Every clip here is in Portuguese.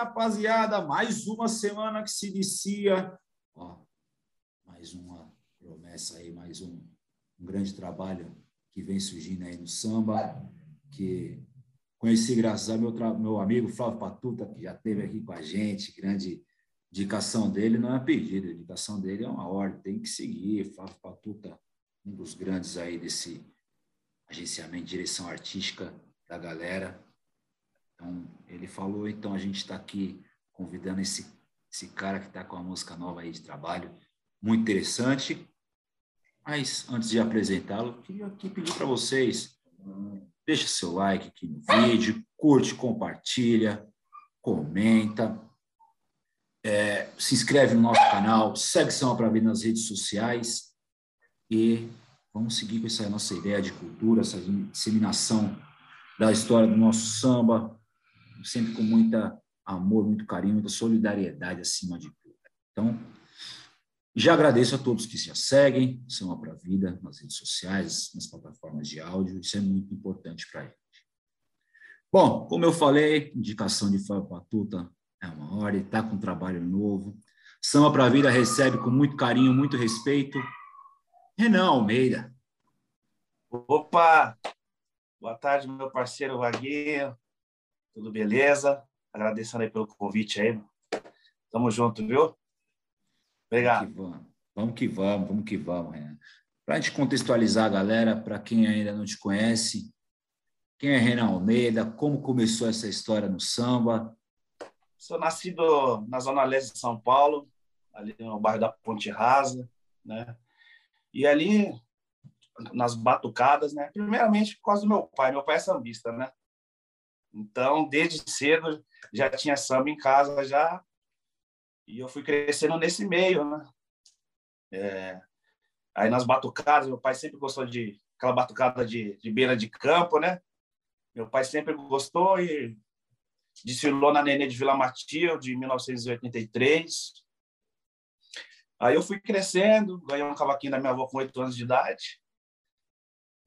rapaziada, mais uma semana que se inicia. Ó, mais uma promessa aí, mais um, um grande trabalho que vem surgindo aí no samba, que conheci graças ao meu, meu amigo Flávio Patuta, que já esteve aqui com a gente, grande indicação dele não é pedido, a indicação dele é uma ordem, tem que seguir. Flávio Patuta, um dos grandes aí desse agenciamento, direção artística da galera. Então, ele falou, então a gente está aqui convidando esse, esse cara que está com a música nova aí de trabalho, muito interessante. Mas antes de apresentá-lo, queria aqui pedir para vocês, deixa seu like aqui no vídeo, curte, compartilha, comenta, é, se inscreve no nosso canal, segue Samba para Ver nas redes sociais e vamos seguir com essa nossa ideia de cultura, essa disseminação da história do nosso samba, sempre com muita amor, muito carinho, muita solidariedade acima de tudo. Então, já agradeço a todos que já seguem Samba para a Vida nas redes sociais, nas plataformas de áudio, isso é muito importante para a gente. Bom, como eu falei, indicação de Fábio Patuta é uma hora, ele está com um trabalho novo. Samba para a Vida recebe com muito carinho, muito respeito. Renan Almeida. Opa! Boa tarde, meu parceiro Vaguinho. Tudo beleza? Agradecendo aí pelo convite aí. Tamo junto, viu? Obrigado. Vamos que vamos, vamos que vamos, vamos que vamos, Renan. Para a gente contextualizar a galera, para quem ainda não te conhece, quem é Renan Almeida, como começou essa história no samba, Sou nascido na zona leste de São Paulo, ali no bairro da Ponte Rasa, né? E ali nas batucadas, né? Primeiramente por causa do meu pai. Meu pai é sambista, né? Então, desde cedo já tinha samba em casa já. E eu fui crescendo nesse meio, né? É... Aí nas batucadas, meu pai sempre gostou de aquela batucada de, de beira de campo, né? Meu pai sempre gostou e desfilou na Nenê de Vila Matilde, em 1983. Aí eu fui crescendo, ganhei um cavaquinho da minha avó com oito anos de idade.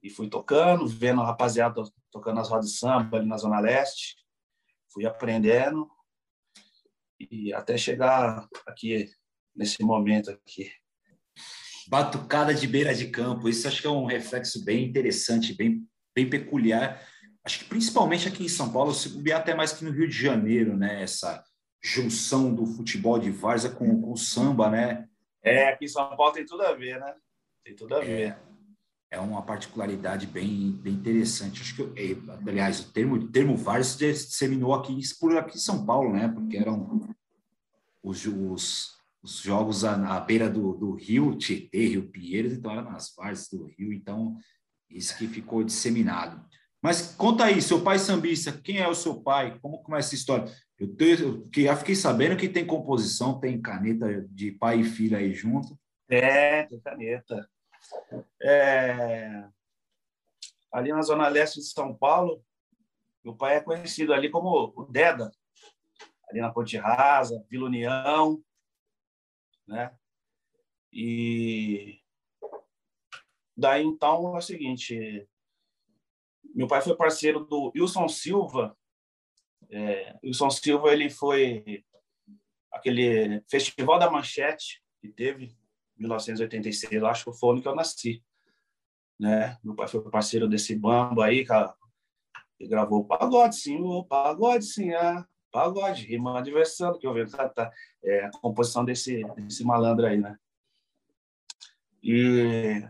E fui tocando, vendo a rapaziada tocando as rodas de samba ali na Zona Leste. Fui aprendendo. E até chegar aqui, nesse momento aqui. Batucada de beira de campo. Isso acho que é um reflexo bem interessante, bem, bem peculiar acho que principalmente aqui em São Paulo, se bobear até mais que no Rio de Janeiro, né? Essa junção do futebol de várzea com, com o samba, né? É, aqui em São Paulo tem tudo a ver, né? Tem tudo a é, ver. É uma particularidade bem, bem interessante. Acho que, é, aliás, o termo, termo várzea se disseminou aqui por aqui em São Paulo, né? Porque eram os, os, os jogos à, à beira do, do rio Tietê, Rio Pinheiros, então era nas várzeas do rio, então isso que ficou disseminado. Mas conta aí, seu pai sambista, quem é o seu pai? Como começa essa história? Eu, tenho, eu já fiquei sabendo que tem composição, tem caneta de pai e filha aí junto. É, tem caneta. É... Ali na zona leste de São Paulo, meu pai é conhecido ali como o Deda, ali na Ponte Rasa, Vila União, né? E daí então é o seguinte, meu pai foi parceiro do Wilson Silva. É, Wilson Silva ele foi aquele Festival da Manchete que teve 1986, eu acho que foi o ano que eu nasci. Né? Meu pai foi parceiro desse bambo aí, cara. Ele gravou o pagode, o pagode, sim, ah, pagode, rima diversão, que eu vejo, tá, tá, é a composição desse, desse malandro aí, né? E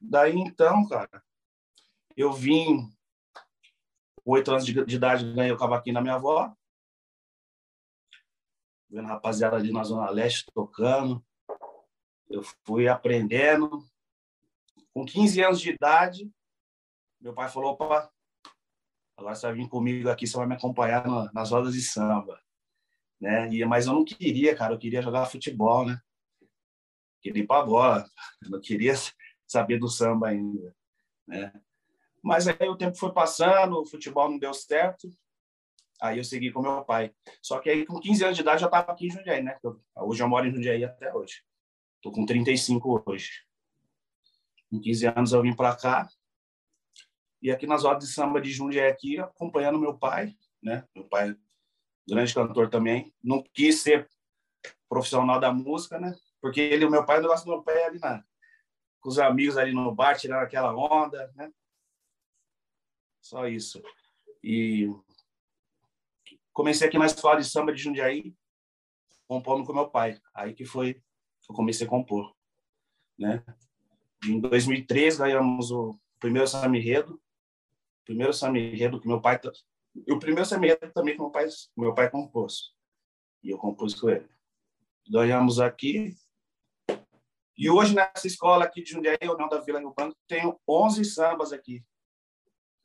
daí então, cara, eu vim, oito anos de, de idade, ganhei o cavaquinho da minha avó. Vendo a rapaziada ali na Zona Leste tocando. Eu fui aprendendo. Com 15 anos de idade, meu pai falou: opa, agora você vai vir comigo aqui, você vai me acompanhar nas rodas de samba. Né? E, mas eu não queria, cara, eu queria jogar futebol, né? Queria ir para a bola, eu não queria saber do samba ainda, né? Mas aí o tempo foi passando, o futebol não deu certo. Aí eu segui com meu pai. Só que aí com 15 anos de idade eu já estava aqui em Jundiaí, né? Hoje eu moro em Jundiaí até hoje. Tô com 35 hoje. Com 15 anos eu vim para cá. E aqui nas rodas de samba de Jundiaí aqui, acompanhando meu pai, né? Meu pai grande cantor também. Não quis ser profissional da música, né? Porque ele, o meu pai, o negócio do meu pai é ali na, com os amigos ali no bar, tirando aquela onda, né? Só isso. E comecei aqui na escola de samba de Jundiaí, compondo com meu pai. Aí que foi que eu comecei a compor, né? Em 2003 ganhamos o primeiro samba enredo, primeiro samba enredo que meu pai e o primeiro samba enredo também que meu pai meu pai compôs. E eu compus com ele. Ganhamos aqui. E hoje nessa escola aqui de Jundiaí, União da Vila Rio Branco, tenho 11 sambas aqui.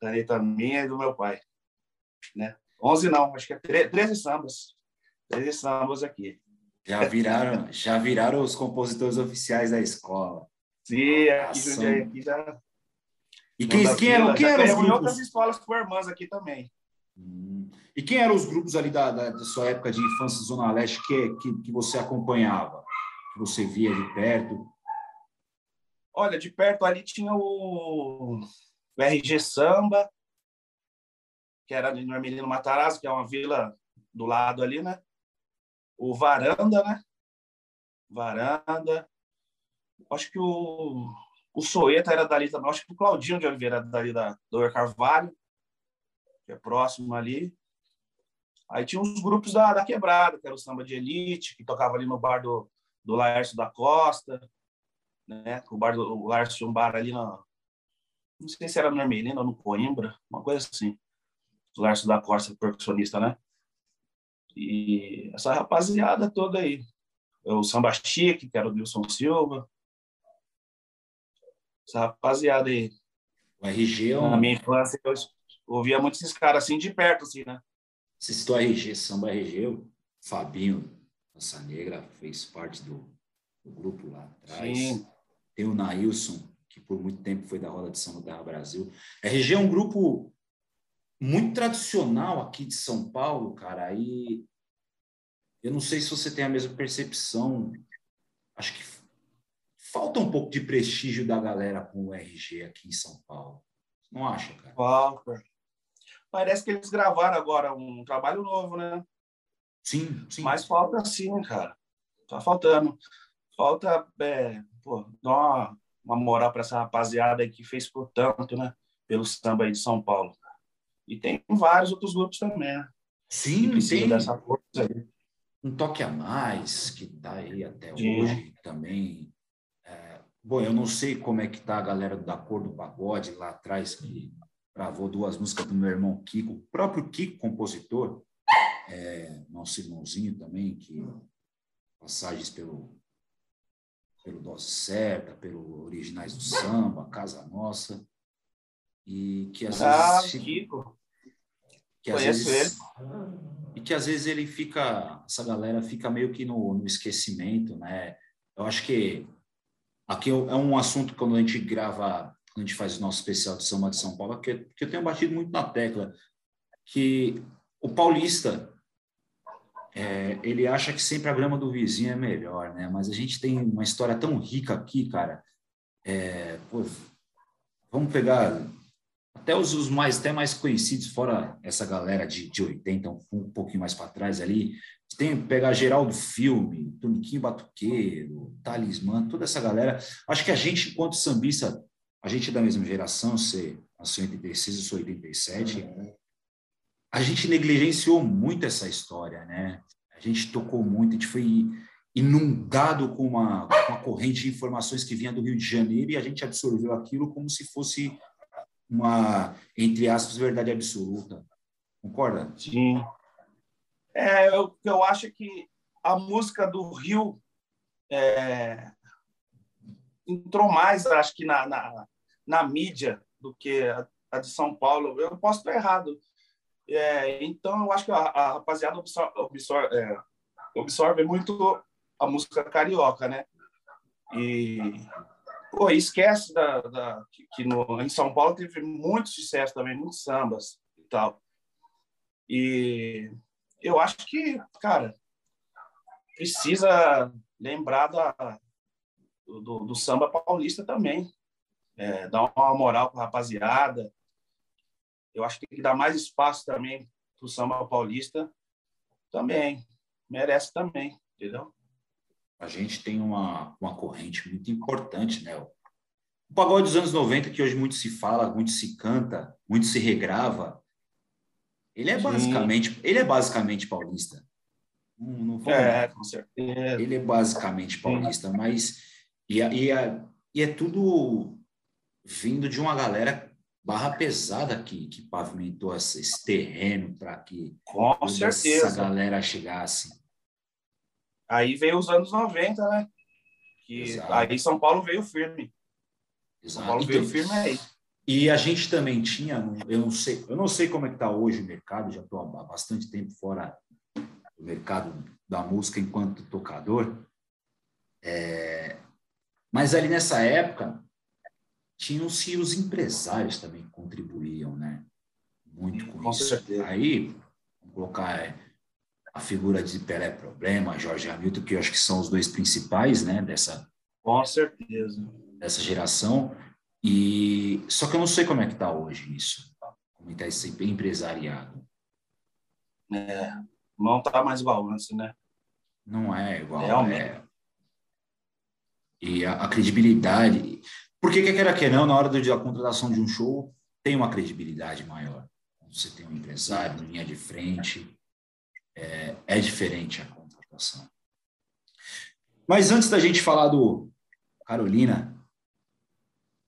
Caneta minha e do meu pai, né? 11 não, acho que é 13 sambas. 13 sambas aqui. Já viraram, já viraram os compositores oficiais da escola. Sim, aqui Jundiaí aqui já. E quem, quem, eram, quem eram os grupos? outras escolas com irmãs aqui também. Hum. E quem eram os grupos ali da, da, da, sua época de infância Zona Leste que, que, que você acompanhava? Que você via de perto? Olha, de perto ali tinha o, o RG Samba, que era ali no Armelino Matarazzo, que é uma vila do lado ali, né? O Varanda, né? Varanda. Acho que o, o Soeta era dali também. Acho que o Claudinho de Oliveira era dali da, do Carvalho, que é próximo ali. Aí tinha uns grupos da, da Quebrada, que era o Samba de Elite, que tocava ali no bar do, do Laércio da Costa, né? O bar do o Laércio tinha um bar ali na... Não sei se era no Armelino ou no Coimbra, uma coisa assim. Lárcio da Costa, percussionista, né? E essa rapaziada toda aí. O Samba Chique, que era o Wilson Silva. Essa rapaziada aí. O RG é. Na minha infância, eu ouvia muito esses caras assim de perto, assim, né? Você citou RG, Samba RG, o Fabinho Nossa Negra fez parte do, do grupo lá atrás. Sim. Tem o Nailson, que por muito tempo foi da Roda de Samba da Brasil. RG é um grupo muito tradicional aqui de São Paulo, cara. Aí eu não sei se você tem a mesma percepção. Acho que falta um pouco de prestígio da galera com o RG aqui em São Paulo. Não acha, cara? Falta. Parece que eles gravaram agora um trabalho novo, né? Sim, sim. Mas falta sim, cara. Tá faltando. Falta, é, pô, dar uma, uma moral para essa rapaziada aí que fez por tanto, né? Pelo samba aí de São Paulo. E tem vários outros grupos também, né? Sim, tem. Dessa força aí. Um toque a mais, que está aí até Sim. hoje também. É, bom, eu não sei como é que tá a galera da Cor do Pagode lá atrás, que gravou duas músicas do meu irmão Kiko, o próprio Kiko, compositor, é, nosso irmãozinho também, que passagens pelo pelo Dose Certa, pelo Originais do Samba, Casa Nossa e que às ah, vezes que às Conheço vezes ele. e que às vezes ele fica essa galera fica meio que no, no esquecimento né? Eu acho que aqui é um assunto quando a gente grava quando a gente faz o nosso especial de Samba de São Paulo que, que eu tenho batido muito na tecla que o paulista é, ele acha que sempre a grama do vizinho é melhor né? Mas a gente tem uma história tão rica aqui cara é, pô, vamos pegar até os, os, mais até mais conhecidos, fora essa galera de, de 80, um, um pouquinho mais para trás ali, tem pegar geral do filme, Toniquinho Batuqueiro, Talismã, toda essa galera. Acho que a gente, enquanto sambista, a gente é da mesma geração, você nasceu em 86, eu sou 87, uhum. a gente negligenciou muito essa história, né? A gente tocou muito, a gente foi inundado com uma, uma corrente de informações que vinha do Rio de Janeiro e a gente absorveu aquilo como se fosse uma, entre aspas, verdade absoluta. Concorda? Sim. É, eu, eu acho que a música do Rio é, entrou mais, acho que, na, na, na mídia do que a, a, de São Paulo. Eu posso estar errado. É, então, eu acho que a, a rapaziada absorve, absorve, é, absorve muito a música carioca, né? E Pô, esquece da, da que, que, no, em São Paulo teve muito sucesso também, muitos sambas e tal. E eu acho que, cara, precisa lembrar da, do, do samba paulista também. É, dar uma moral para a rapaziada. Eu acho que tem que dar mais espaço também para o samba paulista. também. Merece também, entendeu? A gente tem uma, uma corrente muito importante, né? O pagode dos anos 90, que hoje muito se fala, muito se canta, muito se regrava, ele é basicamente, ele é basicamente paulista. Não, não é, com certeza. Ele é basicamente paulista, mas e, e, e é tudo vindo de uma galera barra pesada que, que pavimentou esse terreno para que Com certeza. essa galera chegasse. Aí veio os anos 90, né? Que Exato. aí São Paulo veio firme. Exato. São Paulo então, veio firme aí. E a gente também tinha, eu não sei, eu não sei como é que está hoje o mercado, já estou há bastante tempo fora do mercado da música enquanto tocador. É, mas ali nessa época tinham-se os empresários também que contribuíam, né? Muito com, com isso. Certeza. Aí, vamos colocar é, a figura de Pelé Problema, Jorge Hamilton, que eu acho que são os dois principais, né? Dessa, com certeza. Dessa geração. E só que eu não sei como é que está hoje isso, como está esse empresariado. É, não está mais igual antes, né? Não é igual. Realmente. É. E a, a credibilidade, porque, quer queira que não, na hora da contratação de um show, tem uma credibilidade maior. Você tem um empresário, linha de frente, é, é diferente a contratação. Mas antes da gente falar do Carolina,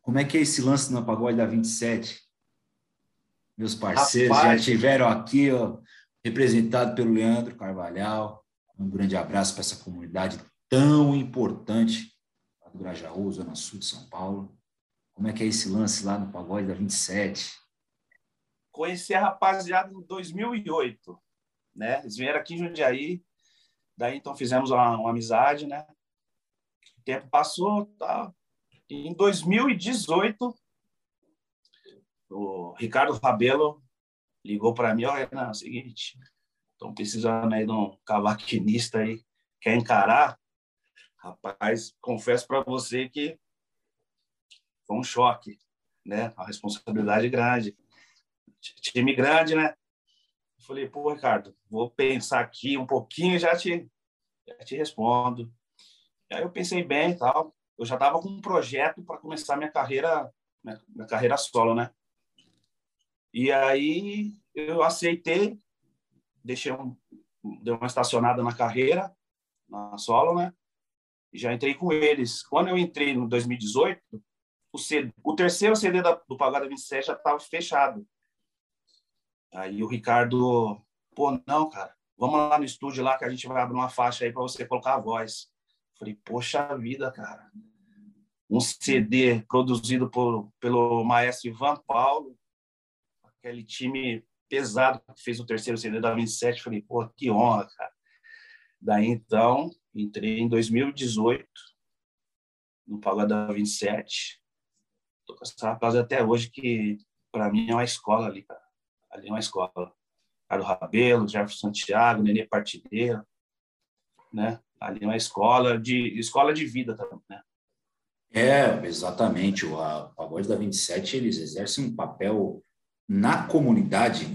como é que é esse lance no pagode da 27? Meus parceiros Rapaz. já tiveram aqui, ó, representado pelo Leandro Carvalhal. Um grande abraço para essa comunidade tão importante do Grajaú, Zona Sul de São Paulo. Como é que é esse lance lá no Pagode da 27? Conheci a rapaziada em 2008, né? Eles vieram aqui em Jundiaí, daí então fizemos uma, uma amizade, né? O tempo passou, tá. Em 2018, o Ricardo Rabelo ligou para mim, olha, é o seguinte, estão precisando aí de um cavaquinista aí, quer encarar? Rapaz, confesso para você que foi um choque, né? A responsabilidade grande. Time grande, né? Falei, pô, Ricardo, vou pensar aqui um pouquinho e já te, já te respondo. E aí eu pensei bem e tal. Eu já estava com um projeto para começar minha carreira, minha, minha carreira solo, né? E aí eu aceitei, deixei um, dei uma estacionada na carreira, na solo, né? já entrei com eles. Quando eu entrei no 2018, o, CD, o terceiro CD da, do Pagada 27 já estava fechado. Aí o Ricardo, pô, não, cara, vamos lá no estúdio lá que a gente vai abrir uma faixa aí para você colocar a voz. Falei, poxa vida, cara. Um CD produzido por, pelo maestro Ivan Paulo, aquele time pesado que fez o terceiro CD da 27. Falei, pô, que honra, cara. Daí então, Entrei em 2018 no Pagoda 27. Tô com essa rapaziada até hoje que para mim é uma escola ali, cara. Ali é uma escola. Carlos Rabelo, Jefferson Santiago, Nenê Partideira, né? Ali é uma escola de escola de vida também, né? É, exatamente. O Pagode da 27, eles exercem um papel na comunidade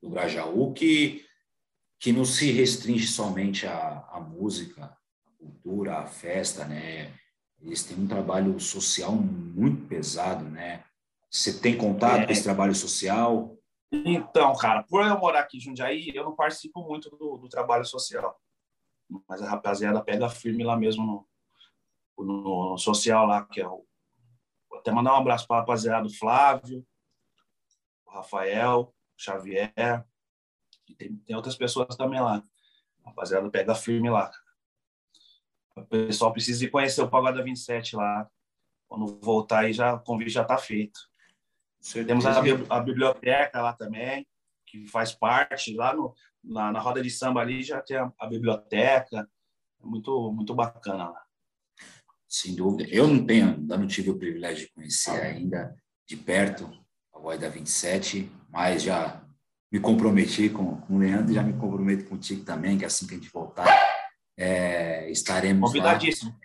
do Grajaú que que não se restringe somente à, à música, à cultura, à festa, né? Eles têm um trabalho social muito pesado, né? Você tem contato é. com esse trabalho social? Então, cara, por eu morar aqui em Jundiaí, eu não participo muito do, do trabalho social. Mas a rapaziada pega firme lá mesmo no, no social lá, que é o... Vou até mandar um abraço para a rapaziada do Flávio, o Rafael, o Xavier, tem, tem outras pessoas também lá. Rapaziada, pega firme lá. O pessoal precisa ir conhecer o Pagoda 27 lá. Quando voltar aí, já, o convite já está feito. Temos a, a, biblioteca lá também, que faz parte. Lá no, na, na roda de samba ali já tem a, a biblioteca. É muito, muito bacana lá. Sem dúvida. Eu não tenho, ainda não tive o privilégio de conhecer ainda de perto a Voz da 27, mas já me comprometi com, com o Leandro, já me comprometo contigo também, que assim que a gente voltar, é, estaremos Convidadíssimo. Lá.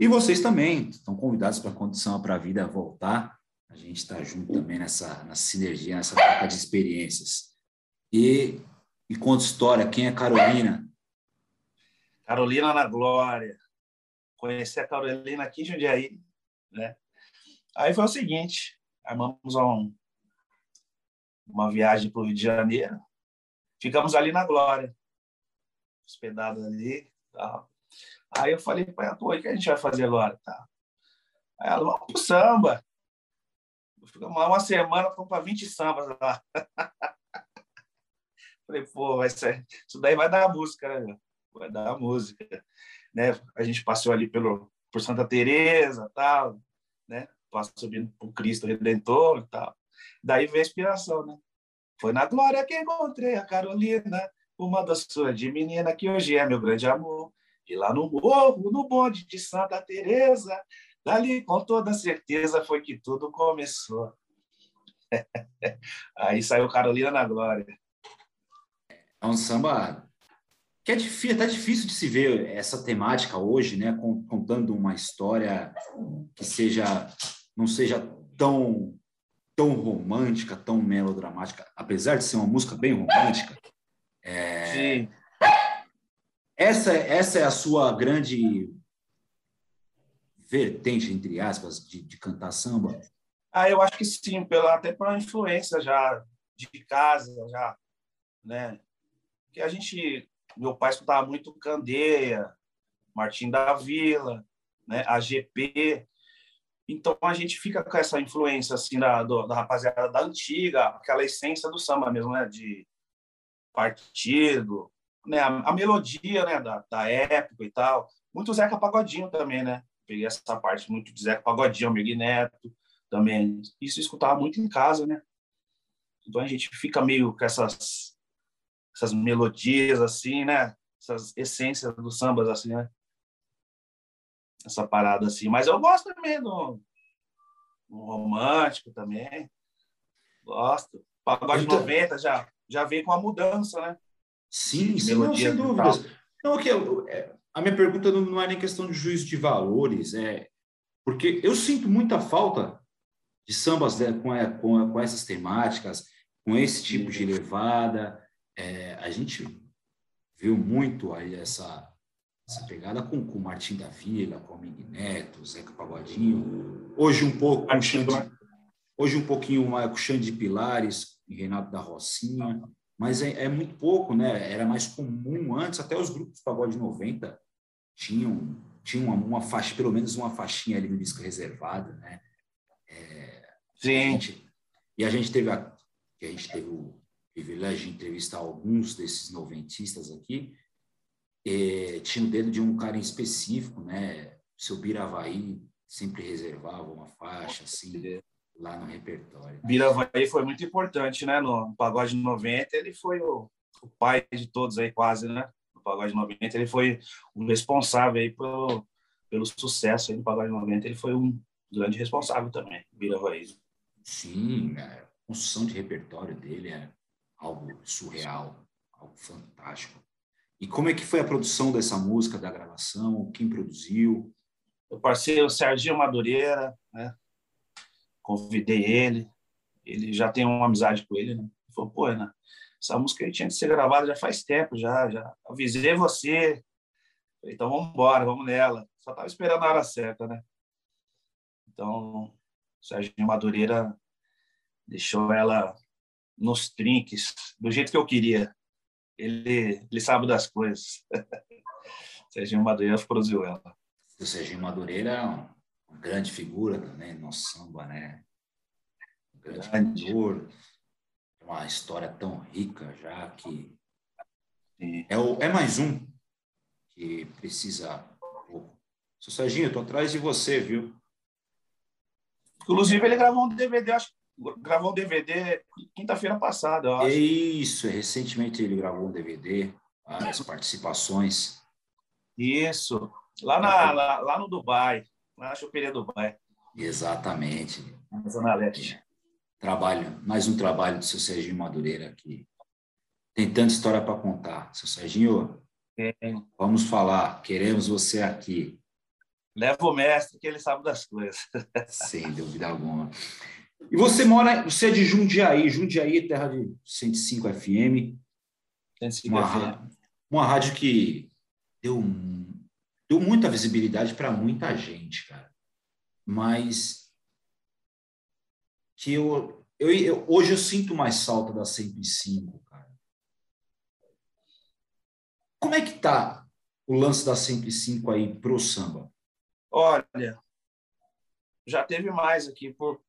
E vocês também estão convidados para a Condição para a Vida voltar. A gente está junto também nessa, nessa sinergia, nessa troca de experiências. E, E conta história, quem é Carolina? Carolina na Glória. Conheci a Carolina aqui em Jundiaí, né? Aí foi o seguinte, armamos um, uma viagem para o Rio de Janeiro, ficamos ali na Glória, hospedados ali, tal. Aí eu falei para ela, o que a gente vai fazer agora? Tá. Aí ela, vamos pro samba. Lá uma semana, fomos para 20 sambas lá. falei, pô, vai ser... isso daí vai dar música, né? Vai dar música. Né? A gente passou ali pelo, por Santa Teresa tal, né? Passou subindo por Cristo Redentor e tal. Daí veio a inspiração, né? Foi na glória que encontrei a Carolina, uma doçura de menina que hoje é meu grande amor. E lá no morro, no bonde de Santa Teresa, dali com toda certeza foi que tudo começou. Aí saiu Carolina na glória. É um samba que é difícil, até difícil de se ver essa temática hoje, né, contando uma história que seja não seja tão tão romântica, tão melodramática, apesar de ser uma música bem romântica. É... Sim. Essa, essa é a sua grande vertente, entre aspas, de, de cantar samba? Ah, eu acho que sim, pela, até pela influência já de casa, já, né? Que a gente, meu pai escutava muito Candeia, Martim da Vila, né? A GP, então a gente fica com essa influência assim da, do, da rapaziada da antiga, aquela essência do samba mesmo, né? De partido, né? A, a melodia, né? Da, da época e tal. Muito Zeca Pagodinho também, né? Peguei essa parte muito de Zeca Pagodinho, Miguel Neto também. Isso eu escutava muito em casa, né? Então a gente fica meio com essas essas melodias assim, né? Essas essências dos sambas assim, né? essa parada assim. Mas eu gosto também do, do romântico também. Gosto. Pagode então... 90 já, já veio com a mudança, né? Sim, sim não, sem dúvidas. Não, okay, é, a minha pergunta não é nem questão de juízo de valores, é porque eu sinto muita falta de sambas né, com, com, com essas temáticas, com esse tipo de levada. É, a gente viu muito aí essa essa pegada com, com o Martim da Vila, com o Mig Neto, Zeca Pagodinho. Hoje um pouco com Xande, hoje um pouquinho mais com Xande de Pilares e Renato da Rocinha, mas é, é, muito pouco, né? Era mais comum antes, até os grupos pagode 90 tinham tinham uma, uma faixa, pelo menos uma faixinha ali no disco reservada, né? É, gente, e a gente teve a, a gente teve o privilégio de entrevistar alguns desses noventistas aqui, é, tinha o dedo de um cara em específico, né? Seu Biravaí sempre reservava uma faixa assim lá no repertório. Biravaí foi muito importante, né? No Pagode 90, ele foi o, o pai de todos aí quase, né? Pagode 90, ele foi o responsável aí pelo, pelo sucesso aí do Pagode 90, ele foi um grande responsável também, Biravaí. Sim, a construção de repertório dele é algo surreal, algo fantástico. E como é que foi a produção dessa música, da gravação? Quem produziu? O parceiro Serginho Madureira, né? Convidei ele. Ele já tem uma amizade com ele, né? Ele falou, pô, né? Essa música aí tinha que ser gravada já faz tempo, já, já avisei você. Então vamos embora, vamos nela. Só estava esperando a hora certa, né? Então, Serginho Madureira deixou ela nos trinques, do jeito que eu queria ele, ele sabe das coisas. Serginho Madureira produziu ela. O Serginho Madureira é uma grande figura também no samba, né? Um grande cantor. Uma história tão rica já que é, o, é mais um que precisa. Seu Serginho, eu tô atrás de você, viu? Inclusive, ele gravou um DVD, acho gravou um DVD quinta-feira passada, eu acho. Isso, recentemente ele gravou um DVD, várias participações. Isso, lá, na, lá, lá no Dubai, na Choperia Dubai. Exatamente. Na Zona Leste. Trabalho, mais um trabalho do seu Serginho Madureira aqui. Tem tanta história para contar. Seu Serginho, é. vamos falar, queremos você aqui. Leva o mestre, que ele sabe das coisas. Sem dúvida alguma. E você mora, você é de Jundiaí, Jundiaí, terra de 105 FM. uma, uma rádio que deu, deu muita visibilidade para muita gente, cara. Mas que eu, eu, eu, hoje eu sinto mais falta da 105, cara. Como é que tá o lance da 105 aí pro samba? Olha, já teve mais aqui por,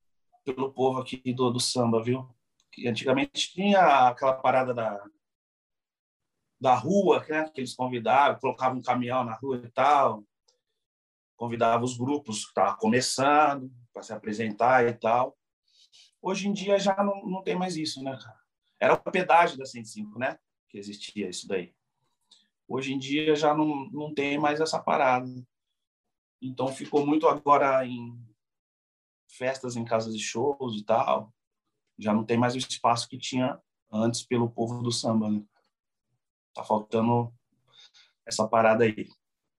pelo povo aqui do, do samba, viu? Que antigamente tinha aquela parada da, da rua, né, que eles convidavam, colocavam um caminhão na rua e tal, convidava os grupos que estavam começando para se apresentar e tal. Hoje em dia já não, não tem mais isso, né, cara? Era o pedágio da 105, né? Que existia isso daí. Hoje em dia já não, não tem mais essa parada. Então ficou muito agora em festas em casas de shows e tal. Já não tem mais o espaço que tinha antes pelo povo do samba, né? Tá faltando essa parada aí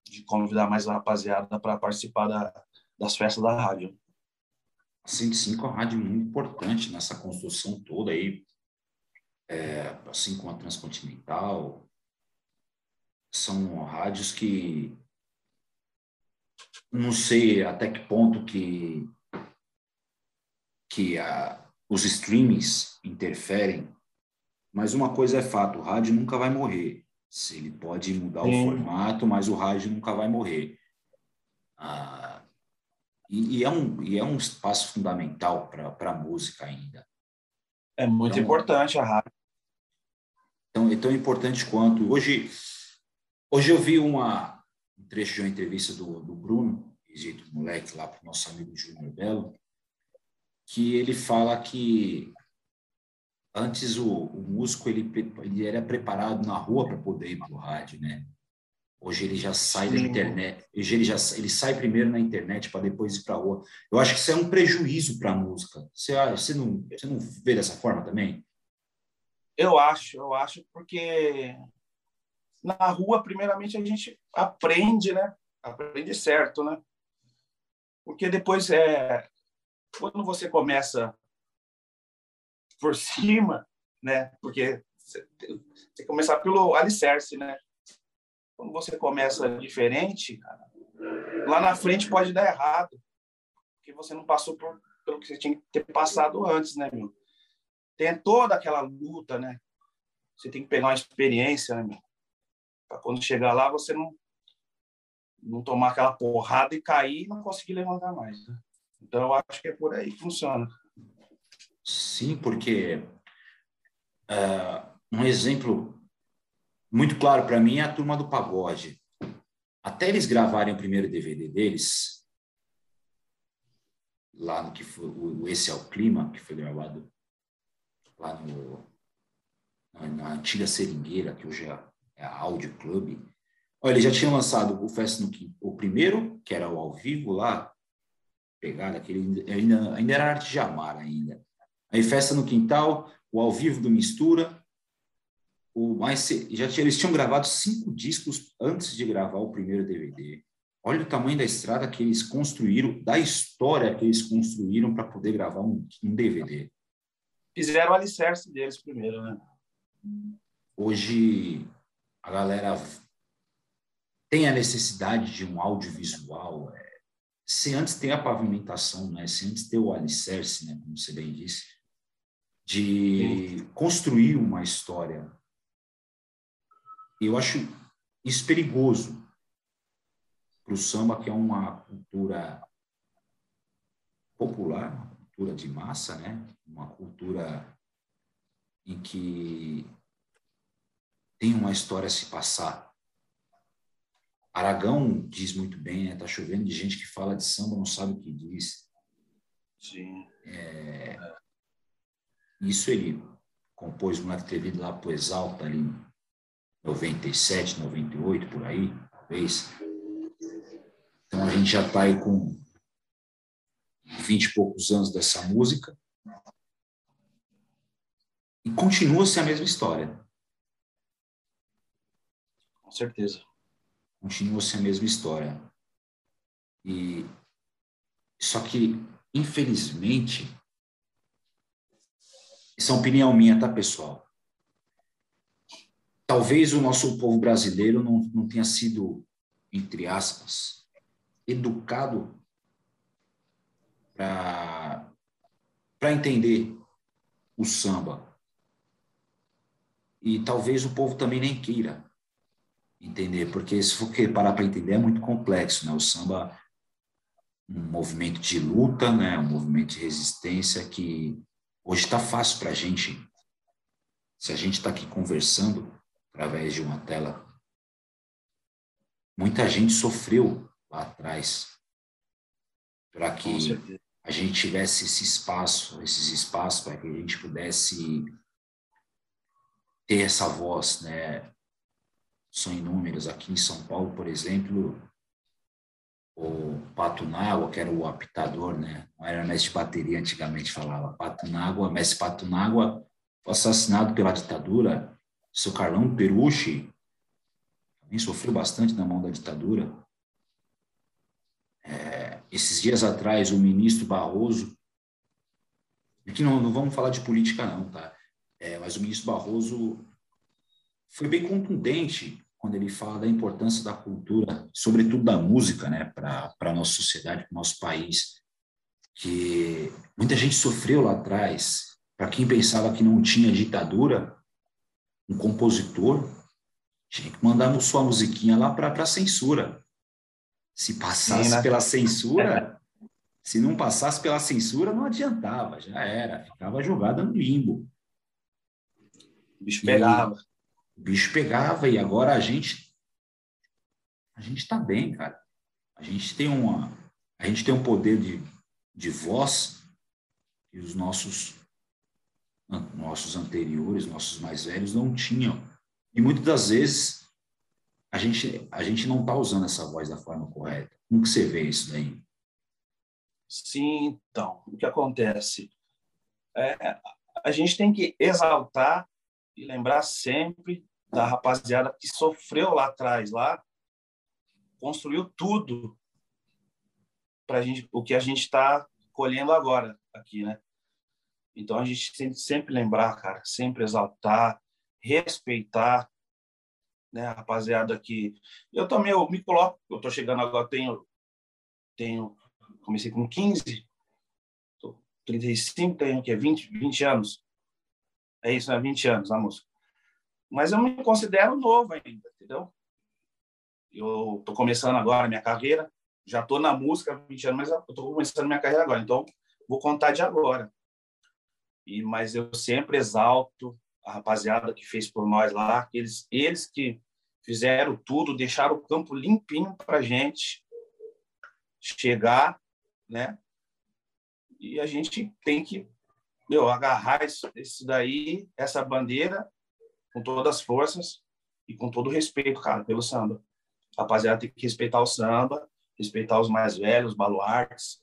de convidar mais a rapaziada para participar da, das festas da rádio. A 105 é uma rádio muito importante nessa construção toda aí, é, assim como a Transcontinental. São rádios que não sei até que ponto que que a, os streamings interferem, mas uma coisa é fato, o rádio nunca vai morrer. Se ele pode mudar Sim. o formato, mas o rádio nunca vai morrer. Ah, e, e, é um, e é um espaço fundamental para a música ainda. É muito então, importante a rádio. Então, é tão importante quanto. Hoje, hoje eu vi uma, um trecho de uma entrevista do, do Bruno, jeito moleque lá para o nosso amigo Júnior Belo, que ele fala que antes o, o músico ele, ele era preparado na rua para poder ir para o rádio, né? Hoje ele já sai Sim. da internet, hoje ele já ele sai primeiro na internet para depois ir para a rua. Eu acho que isso é um prejuízo para a música. Você, você, não, você não vê dessa forma também? Eu acho, eu acho, porque na rua, primeiramente, a gente aprende, né? Aprende certo, né? Porque depois, é, quando você começa por cima, né? Porque você tem que começar pelo alicerce, né? Quando você começa diferente, cara, lá na frente pode dar errado, porque você não passou por, pelo que você tinha que ter passado antes, né, meu? Tem toda aquela luta, né? Você tem que pegar uma experiência, né, meu? Para quando chegar lá, você não não tomar aquela porrada e cair e não conseguir levantar mais. Né? Então, eu acho que é por aí que funciona. Sim, porque uh, um exemplo muito claro para mim é a turma do pagode. Até eles gravarem o primeiro DVD deles, lá no que foi o Esse é o Clima, que foi gravado lá no, na, na antiga Seringueira, que hoje é, é a Audio Club. Olha, eles já tinham lançado o Fest no o primeiro, que era o ao vivo lá, pegada, aquele ainda, ainda era arte de amar ainda. Aí Festa no Quintal, o ao vivo do Mistura, o mais já eles tinham gravado cinco discos antes de gravar o primeiro DVD. Olha o tamanho da estrada que eles construíram, da história que eles construíram para poder gravar um, um, DVD. Fizeram o alicerce deles primeiro, né? Hoje a galera tem a necessidade de um audiovisual. É, se antes tem a pavimentação, né? se antes tem o alicerce, né? como você bem disse, de construir uma história eu acho isso perigoso para o samba, que é uma cultura popular, uma cultura de massa, né? uma cultura em que tem uma história a se passar. Aragão diz muito bem, está né? chovendo de gente que fala de samba, não sabe o que diz. Sim. É, isso ele compôs uma entrevista lá para Exalta, ali 97, 98, por aí, talvez. Então a gente já está aí com 20 e poucos anos dessa música. E continua-se a mesma história. Com certeza. Continua-se a mesma história. E só que, infelizmente, isso é opinião minha, tá, pessoal? Talvez o nosso povo brasileiro não, não tenha sido, entre aspas, educado para entender o samba. E talvez o povo também nem queira entender, porque se for parar para entender é muito complexo, né? O samba um movimento de luta, né? Um movimento de resistência que hoje está fácil para a gente. Se a gente está aqui conversando através de uma tela, muita gente sofreu lá atrás para que a gente tivesse esse espaço, esses espaços para que a gente pudesse ter essa voz, né? São inúmeros. Aqui em São Paulo, por exemplo, o Pato Nágua, que era o apitador, né? Não era mestre de bateria, antigamente falava. Pato Nágua, mestre Pato Nágua, assassinado pela ditadura. Seu Carlão Perucci também sofreu bastante na mão da ditadura. É, esses dias atrás, o ministro Barroso, aqui não, não vamos falar de política não, tá? É, mas o ministro Barroso foi bem contundente quando ele fala da importância da cultura, sobretudo da música, né, para a nossa sociedade, para o nosso país, que muita gente sofreu lá atrás. Para quem pensava que não tinha ditadura, um compositor tinha que mandar sua musiquinha lá para a censura. Se passasse Sim, né? pela censura, se não passasse pela censura, não adiantava, já era, ficava jogada no limbo. O bicho pegava. E, o bicho pegava e agora a gente a gente está bem, cara. A gente tem uma a gente tem um poder de, de voz que os nossos nossos anteriores, nossos mais velhos não tinham. E muitas das vezes a gente a gente não está usando essa voz da forma correta. Como que você vê isso daí? Sim, então, o que acontece? É, a gente tem que exaltar e lembrar sempre da rapaziada que sofreu lá atrás, lá, construiu tudo para gente, o que a gente está colhendo agora aqui, né? Então a gente tem que sempre lembrar, cara, sempre exaltar, respeitar, né, a rapaziada que eu também eu me coloco, eu tô chegando agora, tenho tenho comecei com 15, tô 35, tenho que é 20, 20 anos. É isso, né? 20 anos na música. Mas eu me considero novo ainda, entendeu? Eu tô começando agora a minha carreira, já tô na música há 20 anos, mas eu tô começando a minha carreira agora, então vou contar de agora. E mas eu sempre exalto a rapaziada que fez por nós lá, eles eles que fizeram tudo, deixaram o campo limpinho para gente chegar, né? E a gente tem que meu, agarrar isso, isso daí, essa bandeira, com todas as forças e com todo o respeito, cara, pelo samba. Rapaziada, tem que respeitar o samba, respeitar os mais velhos, os baluartes,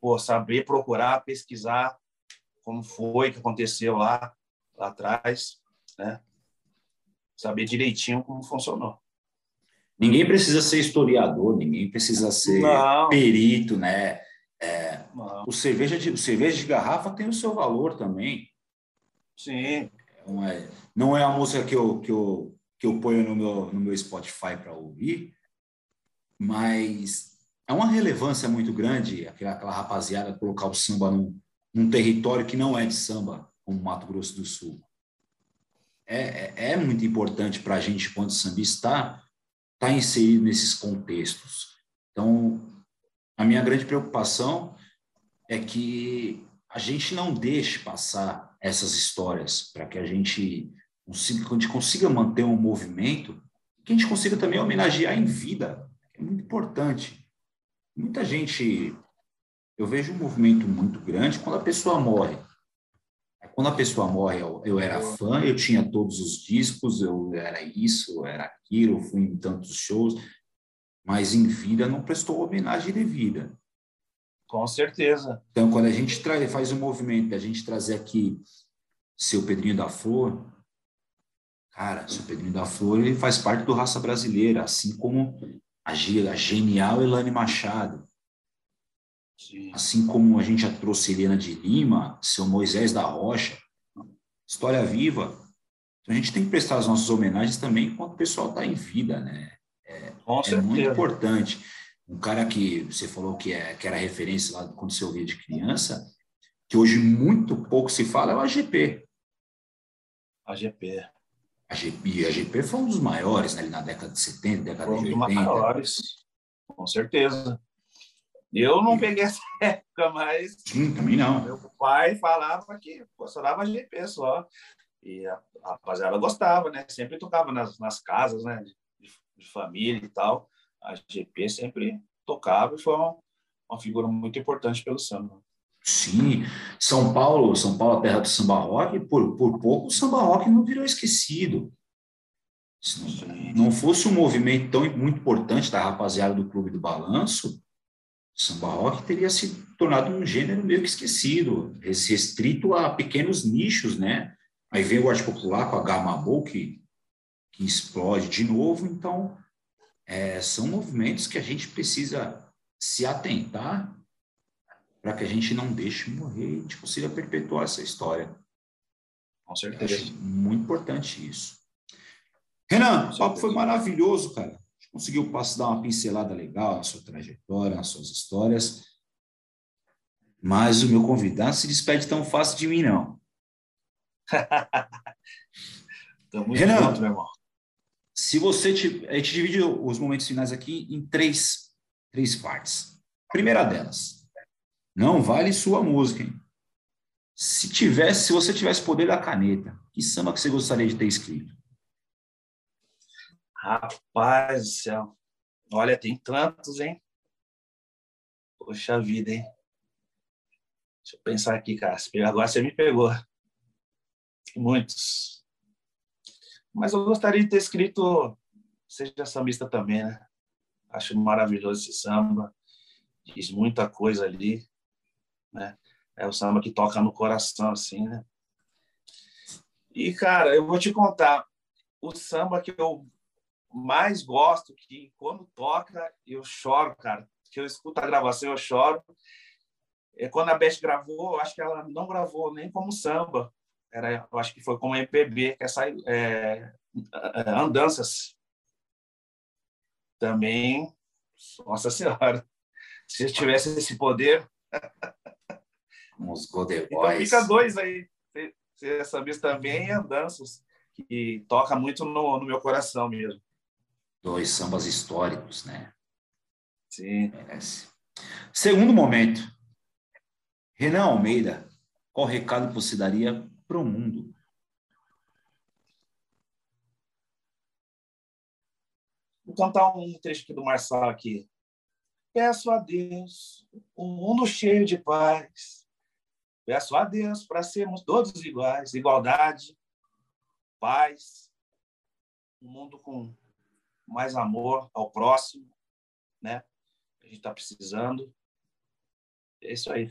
pô, saber procurar, pesquisar como foi que aconteceu lá, lá atrás, né? Saber direitinho como funcionou. Ninguém precisa ser historiador, ninguém precisa ser Não. perito, né? É, o, cerveja de, o cerveja de garrafa tem o seu valor também. Sim. Não é, não é a música que eu, que eu, que eu ponho no meu, no meu Spotify para ouvir, mas é uma relevância muito grande aquela, aquela rapaziada colocar o samba num, num território que não é de samba, como Mato Grosso do Sul. É, é, é muito importante para a gente, quando sambista, estar tá inserido nesses contextos. Então, a minha grande preocupação é que a gente não deixe passar essas histórias para que a gente consiga, a gente consiga manter um movimento, que a gente consiga também homenagear em vida. É muito importante. Muita gente, eu vejo um movimento muito grande quando a pessoa morre. Quando a pessoa morre, eu, eu era fã, eu tinha todos os discos, eu era isso, eu era aquilo, eu fui em tantos shows mas em vida não prestou homenagem devida. Com certeza. Então, quando a gente traz, faz um movimento, a gente trazer aqui seu Pedrinho da Flor, cara, seu Pedrinho da Flor, ele faz parte do raça brasileira, assim como a, a genial Elane Machado. Sim. Assim como a gente já trouxe Helena de Lima, seu Moisés da Rocha, história viva. a gente tem que prestar as nossas homenagens também enquanto o pessoal está em vida, né? É, é muito importante. Um cara que você falou que, é, que era referência lá quando você ouvia de criança, que hoje muito pouco se fala, é o AGP. AGP. A GP, a GP foi um dos maiores né, ali na década de 70, década foi de 80. Um dos maiores, com certeza. Eu não peguei essa época, mas. Sim, também não. Meu pai falava que funcionava GP só. E a, a rapaziada gostava, né? Sempre tocava nas, nas casas, né? De, de, família e tal. A GP sempre tocava e foi uma, uma figura muito importante pelo samba. Sim, São Paulo, São Paulo, a terra do samba rock, por, por pouco o samba rock não virou esquecido. Se não, não fosse um movimento tão muito importante da rapaziada do Clube do Balanço, samba rock teria se tornado um gênero meio que esquecido, restrito a pequenos nichos, né? Aí vem o arte popular com a Gamabou, que, que explode de novo. Então, é, são movimentos que a gente precisa se atentar para que a gente não deixe morrer e a gente consiga perpetuar essa história. Com certeza. acho muito importante isso. Renan, o papo foi maravilhoso, cara conseguiu passar, dar uma pincelada legal na sua trajetória, nas suas histórias. Mas o meu convidado se despede tão fácil de mim, não. Tamo Renan, junto, meu irmão. Se você te, a gente divide os momentos finais aqui em três, três partes. Primeira delas, não vale sua música, hein? Se tivesse, se você tivesse poder da caneta, que samba que você gostaria de ter escrito? Rapaz do céu. Olha, tem tantos, hein? Poxa vida, hein? Deixa eu pensar aqui, cara. Agora você me pegou. Muitos. Mas eu gostaria de ter escrito Seja Sambista também, né? Acho maravilhoso esse samba. Diz muita coisa ali, né? É o samba que toca no coração, assim, né? E, cara, eu vou te contar. O samba que eu mais gosto, que quando toca, eu choro, cara. Que eu escuto a gravação, eu choro. É, quando a Beth gravou, eu acho que ela não gravou nem como samba. Era, eu acho que foi como MPB, que é, é, é Andanças. Também, nossa senhora, se eu tivesse esse poder... Os Golden Então fica dois aí. Você sabia também Andanças, que toca muito no, no meu coração mesmo dois sambas históricos, né? Sim. Merece. Segundo momento, Renan Almeida, qual recado você daria para o mundo? Vou cantar um trecho aqui do Marçal aqui. Peço a Deus um mundo cheio de paz. Peço a Deus para sermos todos iguais, igualdade, paz, um mundo com mais amor ao próximo, né? A gente está precisando. É isso aí.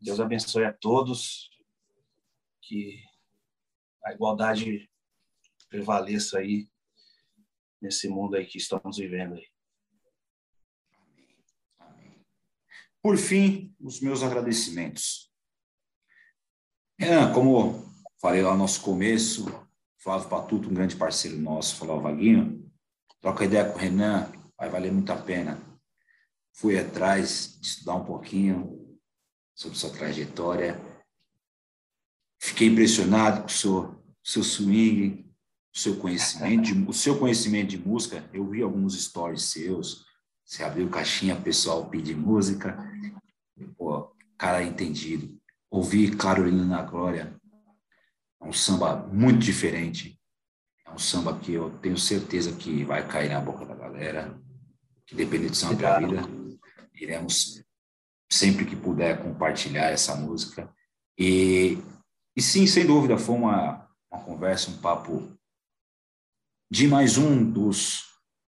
Deus abençoe a todos. Que a igualdade prevaleça aí nesse mundo aí que estamos vivendo aí. Por fim, os meus agradecimentos. Renan, como falei lá no nosso começo, Flávio Patuto, um grande parceiro nosso, falou, Vaguinho, troca ideia com o Renan, vai valer muito a pena. Fui atrás de estudar um pouquinho sobre sua trajetória. Fiquei impressionado com o seu, seu swing, o seu conhecimento, de, o seu conhecimento de música. Eu vi alguns stories seus, você abriu caixinha pessoal pedir música. Pô, cara entendido. Ouvi Carolina na Glória, é um samba muito diferente. É um samba que eu tenho certeza que vai cair na boca da galera. Que depende de samba para vida, iremos sempre que puder compartilhar essa música. E, e sim, sem dúvida, foi uma, uma conversa, um papo de mais um dos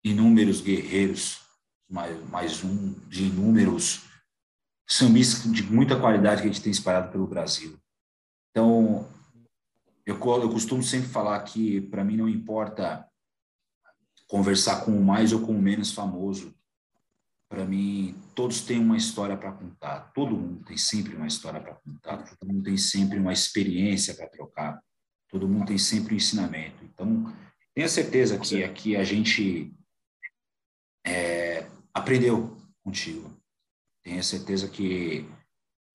inúmeros guerreiros, mais, mais um de inúmeros sambistas de muita qualidade que a gente tem espalhado pelo Brasil. Então, eu, eu costumo sempre falar que, para mim, não importa conversar com o mais ou com o menos famoso. Para mim, todos têm uma história para contar. Todo mundo tem sempre uma história para contar. Todo mundo tem sempre uma experiência para trocar. Todo mundo tem sempre um ensinamento. Então, tenha certeza que aqui a gente é, aprendeu contigo. Tenha certeza que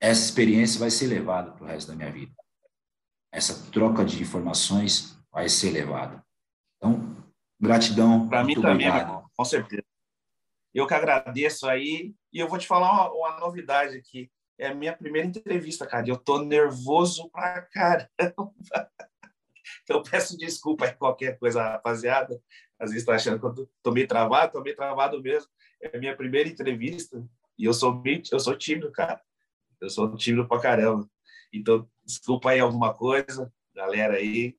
essa experiência vai ser levada para o resto da minha vida. Essa troca de informações vai ser levada. Então, gratidão. Para mim também, irmão, com certeza. Eu que agradeço aí. E eu vou te falar uma, uma novidade aqui. É a minha primeira entrevista, cara. Eu tô nervoso pra caramba. Então, peço desculpa aí qualquer coisa, rapaziada. Às vezes está achando que eu tô meio travado, tô meio travado mesmo. É a minha primeira entrevista e eu sou eu sou tímido, cara. Eu sou tímido pra caramba. Então, desculpa aí alguma coisa, galera aí.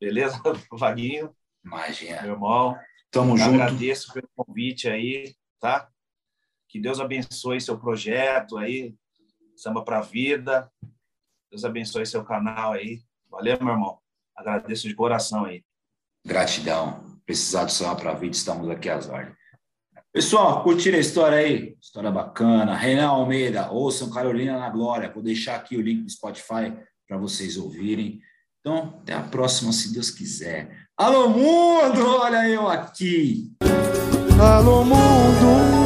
Beleza, Vaguinho? Imagina. Meu irmão. Tamo junto. Agradeço pelo convite aí, tá? Que Deus abençoe seu projeto aí, Samba pra Vida. Deus abençoe seu canal aí. Valeu, meu irmão. Agradeço de coração aí. Gratidão. Precisar do Samba pra Vida, estamos aqui às ordens. Pessoal, curtiram a história aí? História bacana. Renan Almeida, ouçam Carolina na Glória. Vou deixar aqui o link do Spotify para vocês ouvirem. Então, até a próxima, se Deus quiser. Alô, mundo! Olha eu aqui! Alô, mundo!